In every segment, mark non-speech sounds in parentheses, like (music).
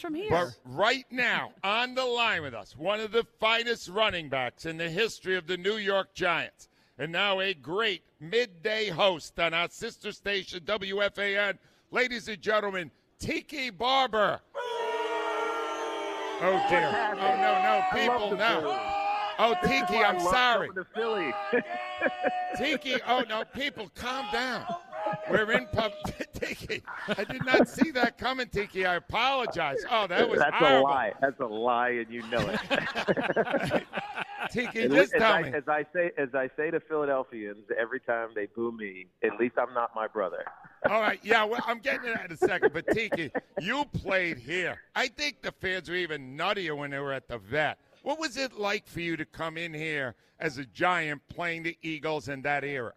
from here. But right now, on the line with us, one of the finest running backs in the history of the New York Giants, and now a great midday host on our sister station, WFAN. Ladies and gentlemen, Tiki Barber. Oh, dear. Oh, no, no, people, no. Oh, Tiki, I'm sorry. Tiki, oh, no, people, calm down. We're in pub. (laughs) Tiki, I did not see that coming, Tiki. I apologize. Oh, that was That's horrible. a lie. That's a lie, and you know it. Tiki, (laughs) At just as, tell I, me. as I say, as I say to Philadelphians every time they boo me, at least I'm not my brother. All right, yeah, well, I'm getting to that in a second. But Tiki, you played here. I think the fans were even nuttier when they were at the vet. What was it like for you to come in here as a giant playing the Eagles in that era?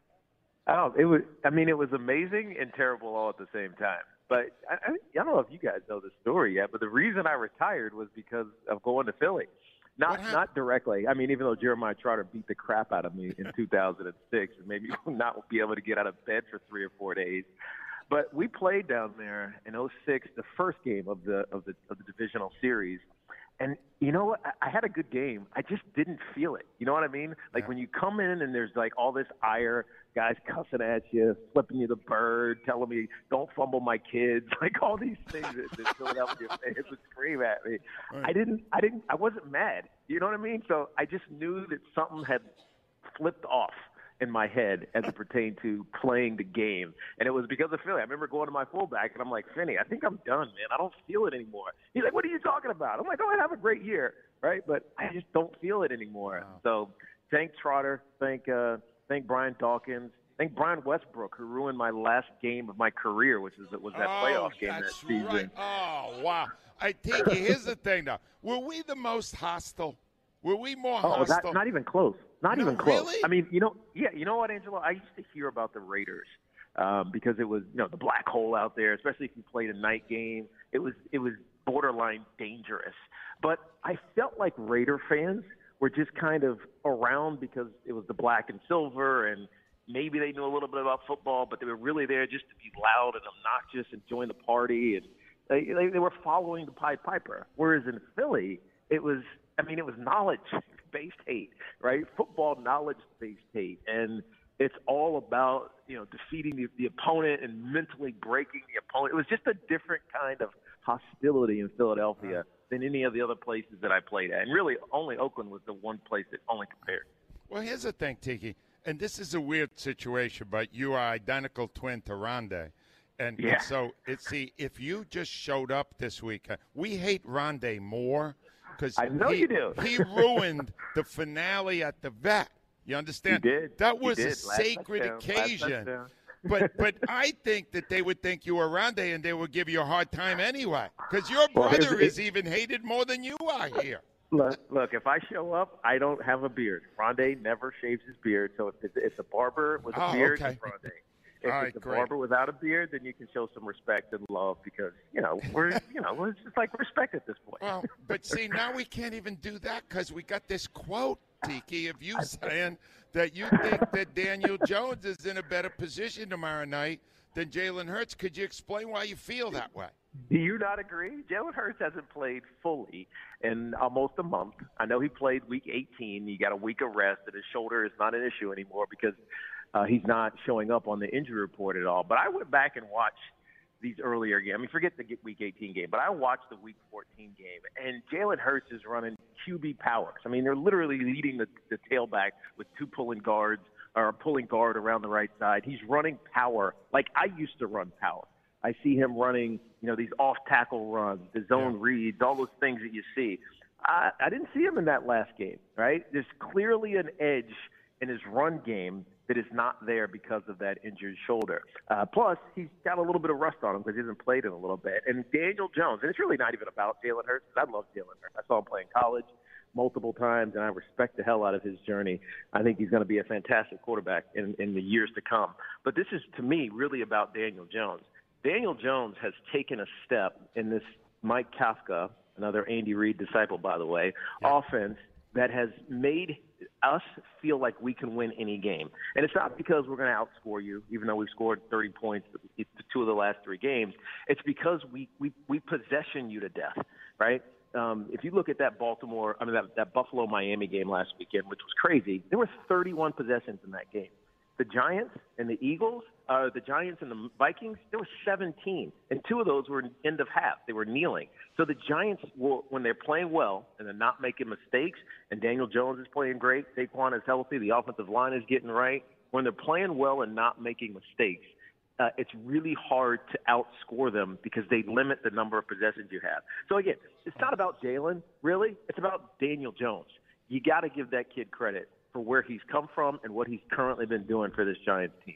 I don't. It was. I mean, it was amazing and terrible all at the same time. But I, I, I don't know if you guys know the story yet. But the reason I retired was because of going to Philly. Not not directly. I mean, even though Jeremiah Trotter beat the crap out of me in (laughs) 2006, and maybe (laughs) not be able to get out of bed for three or four days. But we played down there in 06, the first game of the of the of the divisional series. And you know what? I, had a good game. I just didn't feel it. You know what I mean? Like Yeah. when you come in and there's like all this ire, guys cussing at you, flipping you the bird, telling me don't fumble my kids, (laughs) like all these things that, that Philadelphia (laughs) fans would scream at me. Right. I didn't. I didn't. I wasn't mad. You know what I mean? So I just knew that something had flipped off in my head as it pertained to playing the game. And it was because of Philly. I remember going to my fullback and I'm like, Finney, I think I'm done, man. I don't feel it anymore. He's like, What are you talking about? I'm like, Oh, I have a great year, right? But I just don't feel it anymore. Wow. So thank Trotter, thank uh thank Brian Dawkins. Thank Brian Westbrook, who ruined my last game of my career, which was was that oh, playoff game that season. right. Oh, wow. I think. Here's the thing, though. Were we the most hostile? Were we more Oh, hostile? that, not even close. Not No, even close. really? I mean, you know, yeah, you know what, Angelo? I used to hear about the Raiders um, because it was, you know, the black hole out there. Especially if you played a night game, it was it was borderline dangerous. But I felt like Raider fans were just kind of around because it was the black and silver, and maybe they knew a little bit about football, but they were really there just to be loud and obnoxious and join the party, and they they, they were following the Pied Piper. Whereas in Philly, it was I mean, it was knowledge based hate, right? Football knowledge based hate. And it's all about, you know, defeating the, the opponent and mentally breaking the opponent. It was just a different kind of hostility in Philadelphia than any of the other places that I played at. And really, only Oakland was the one place that only compared. Well, here's the thing, Tiki, and this is a weird situation, but you are identical twin to Rondé. And, and so, it, see, if you just showed up this week, uh, we hate Rondé more because I know he, you do. he (laughs) ruined the finale at the vet. You understand? He did. That was did. a sacred. Last occasion. (laughs) but but I think that they would think you were Rondé and they would give you a hard time anyway because your brother the- is even hated more than you are here. Look, look, if I show up, I don't have a beard. Rondé never shaves his beard, so if it's, it's a barber with a Oh, beard, okay. Rondé. If All right, it's a great. barber without a beard, then you can show some respect and love because you know (laughs) we're you know it's just like respect at this point. Well, but (laughs) see, now we can't even do that because we got this quote, Tiki, of you saying that you think that Daniel Jones is in a better position tomorrow night than Jalen Hurts. Could you explain why you feel that way? Do you not agree? Jalen Hurts hasn't played fully in almost a month. I know he played week 18. He got a week of rest, and his shoulder is not an issue anymore because uh, he's not showing up on the injury report at all. But I went back and watched these earlier games. I mean, forget the week 18 game, but I watched the week 14 game, and Jalen Hurts is running QB powers. I mean, they're literally leading the, the tailback with two pulling guards or a pulling guard around the right side. He's running power like I used to run power. I see him running, you know, these off tackle runs, the zone reads, all those things that you see. I, I didn't see him in that last game, right? There's clearly an edge in his run game that is not there because of that injured shoulder. Uh, plus, he's got a little bit of rust on him because he hasn't played in a little bit. And Daniel Jones, and it's really not even about Jalen Hurts. I love Jalen Hurts. I saw him play in college multiple times, and I respect the hell out of his journey. I think he's going to be a fantastic quarterback in, in the years to come. But this is, to me, really about Daniel Jones. Daniel Jones has taken a step in this Mike Kafka, another Andy Reid disciple, by the way, offense that has made us feel like we can win any game. And it's not because we're going to outscore you, even though we've scored 30 points two of the last three games. It's because we, we, we possession you to death. right? Um, if you look at that Baltimore, I mean that, that Buffalo Miami game last weekend, which was crazy, there were 31 possessions in that game. The Giants and the Eagles, uh, the Giants and the Vikings, there were 17, and two of those were end of half. They were kneeling. So the Giants, will, when they're playing well and they're not making mistakes, and Daniel Jones is playing great, Saquon is healthy, the offensive line is getting right. When they're playing well and not making mistakes, uh, it's really hard to outscore them because they limit the number of possessions you have. So again, it's not about Jalen, really. It's about Daniel Jones. You got to give that kid credit for where he's come from and what he's currently been doing for this Giants team.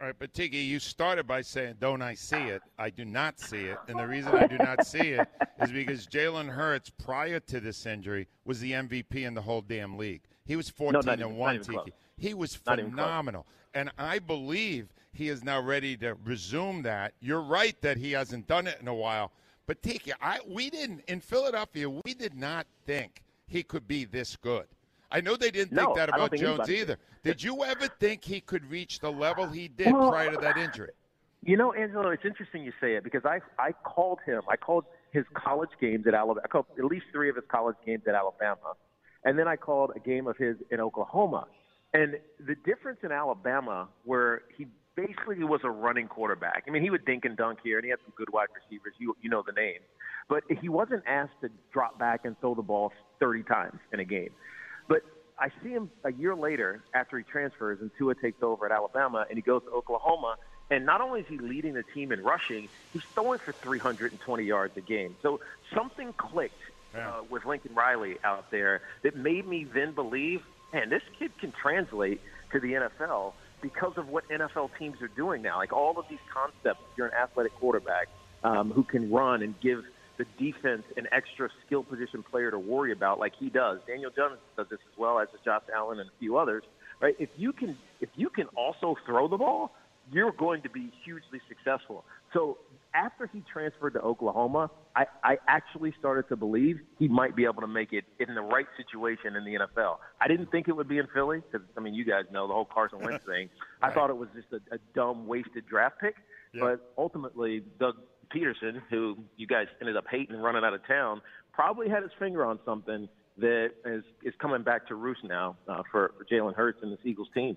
All right, but Tiki, you started by saying, "Don't I see it?" I do not see it, and the reason I do not see it (laughs) is because Jalen Hurts, prior to this injury, was the MVP in the whole damn league. He was fourteen no, and even, one. Tiki, he was phenomenal, and I believe he is now ready to resume that. You're right that he hasn't done it in a while, but Tiki, I we didn't in Philadelphia. We did not think he could be this good. I know they didn't no, think that about think Jones either. Did you ever think he could reach the level he did well, prior to that injury? You know, Angelo, it's interesting you say it because I I called him. I called his college games at Alabama. I called at least three of his college games at Alabama, and then I called a game of his in Oklahoma. And the difference in Alabama, where he basically was a running quarterback. I mean, he would dink and dunk here, and he had some good wide receivers. You you know the names, but he wasn't asked to drop back and throw the ball 30 times in a game. But I see him a year later after he transfers and Tua takes over at Alabama and he goes to Oklahoma. And not only is he leading the team in rushing, he's throwing for 320 yards a game. So something clicked yeah. uh, with Lincoln Riley out there that made me then believe, man, this kid can translate to the NFL because of what NFL teams are doing now. Like all of these concepts, you're an athletic quarterback um, who can run and give – the defense an extra skill position player to worry about like he does. Daniel Jones does this as well as Josh Allen and a few others. Right? If you can if you can also throw the ball, you're going to be hugely successful. So after he transferred to Oklahoma, I, I actually started to believe he might be able to make it in the right situation in the NFL. I didn't think it would be in Philly because I mean you guys know the whole Carson Wentz (laughs) thing. I thought it was just a, a dumb wasted draft pick. Yeah. But ultimately, Doug Pederson, who you guys ended up hating and running out of town, probably had his finger on something that is is coming back to roost now uh, for, for Jalen Hurts and this Eagles team.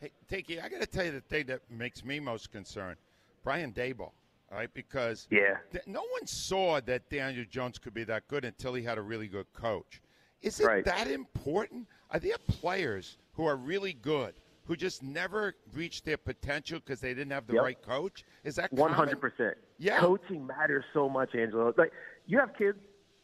Hey, Tiki, I got to tell you the thing that makes me most concerned, Brian Daboll. right? because yeah, th- no one saw that Daniel Jones could be that good until he had a really good coach. Is it right. that important? Are there players who are really good who just never reached their potential because they didn't have the yep. right coach? Is that one hundred percent? Yeah, coaching matters so much, Angelo. Like you have kids.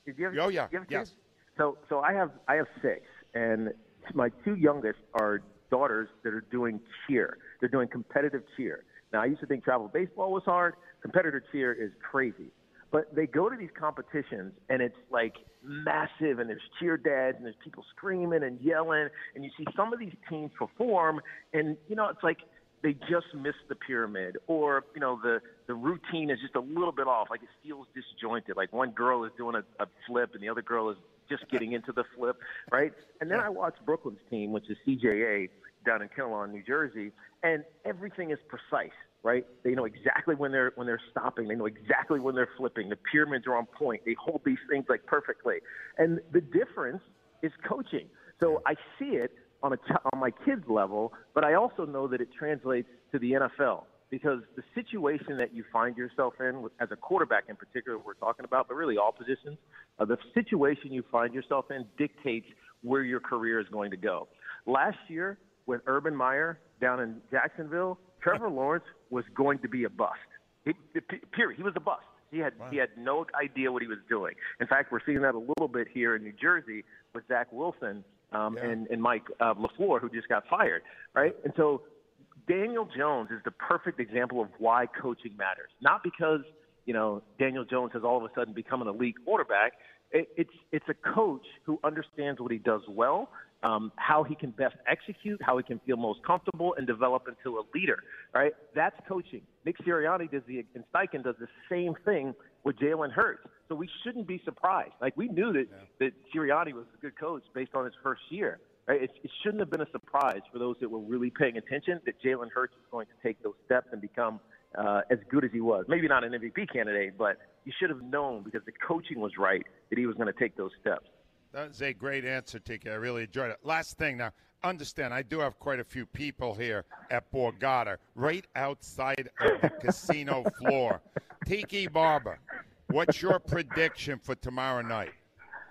Did you have? Oh yeah. You have kids? Yes. So so I have I have six, and my two youngest are daughters that are doing cheer. They're doing competitive cheer. Now I used to think travel baseball was hard. Competitive cheer is crazy. But they go to these competitions and it's like massive and there's cheer dads and there's people screaming and yelling and you see some of these teams perform and you know it's like they just missed the pyramid or you know the the routine is just a little bit off like it feels disjointed. Like one girl is doing a, a flip and the other girl is just getting into the flip right and then i watch brooklyn's team which is cja down in Kinnelon, New Jersey, and everything is precise right? They know exactly when they're when they're stopping. They know exactly when they're flipping. The pyramids are on point. They hold these things like perfectly. And the difference is coaching. So I see it on a on my kids level, but I also know that it translates to the NFL because the situation that you find yourself in as a quarterback in particular we're talking about but really all positions uh, the situation you find yourself in dictates where your career is going to go last year with urban meyer down in jacksonville Trevor Lawrence was going to be a bust. He, period. He was a bust. He had wow. he had no idea what he was doing. In fact, we're seeing that a little bit here in New Jersey with Zach Wilson um, yeah. and and Mike uh, LaFleur, who just got fired, right? And so Daniel Jones is the perfect example of why coaching matters. Not because you know Daniel Jones has all of a sudden become an elite quarterback. It, it's it's a coach who understands what he does well um, how he can best execute, how he can feel most comfortable, and develop into a leader. Right? That's coaching. Nick Sirianni does the and Steichen does the same thing with Jalen Hurts. So we shouldn't be surprised. Like we knew that yeah. that Sirianni was a good coach based on his first year. Right? It, it shouldn't have been a surprise for those that were really paying attention that Jalen Hurts is going to take those steps and become uh, as good as he was. Maybe not an MVP candidate, but you should have known because the coaching was right that he was going to take those steps. That was a great answer, Tiki. I really enjoyed it. Last thing now, understand, I do have quite a few people here at Borgata, right outside of the (laughs) casino floor. Tiki Barber, what's your prediction for tomorrow night?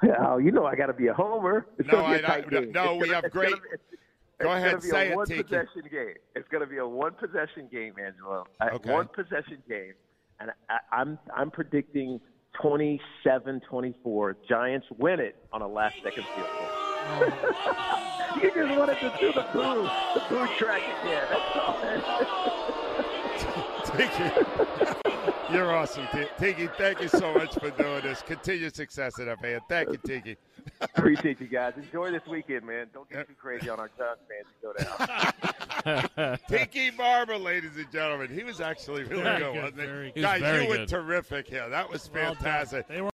(laughs) Oh, you know I got to be a homer. It's no, I, I, no, no we have great. Go it's ahead, gonna be say a it, one Tiki. possession game. It's going to be a one possession game, Angelo. Okay. One possession game, and I, I'm I'm predicting 27-24. Giants win it on a last second field goal. (laughs) you just wanted to do the boo, the boo track again. That's all. (laughs) Tiki, you're awesome, Ti- Tiki. Thank you so much for doing this. Continued success at FAN. Thank you, Tiki. Appreciate you guys. Enjoy this weekend, man. Don't get too crazy on our Giants fans. You go down. (laughs) Tiki Barber, ladies and gentlemen. He was actually really Very good, good, wasn't he? very- Guys, very you were terrific here. That was fantastic. They were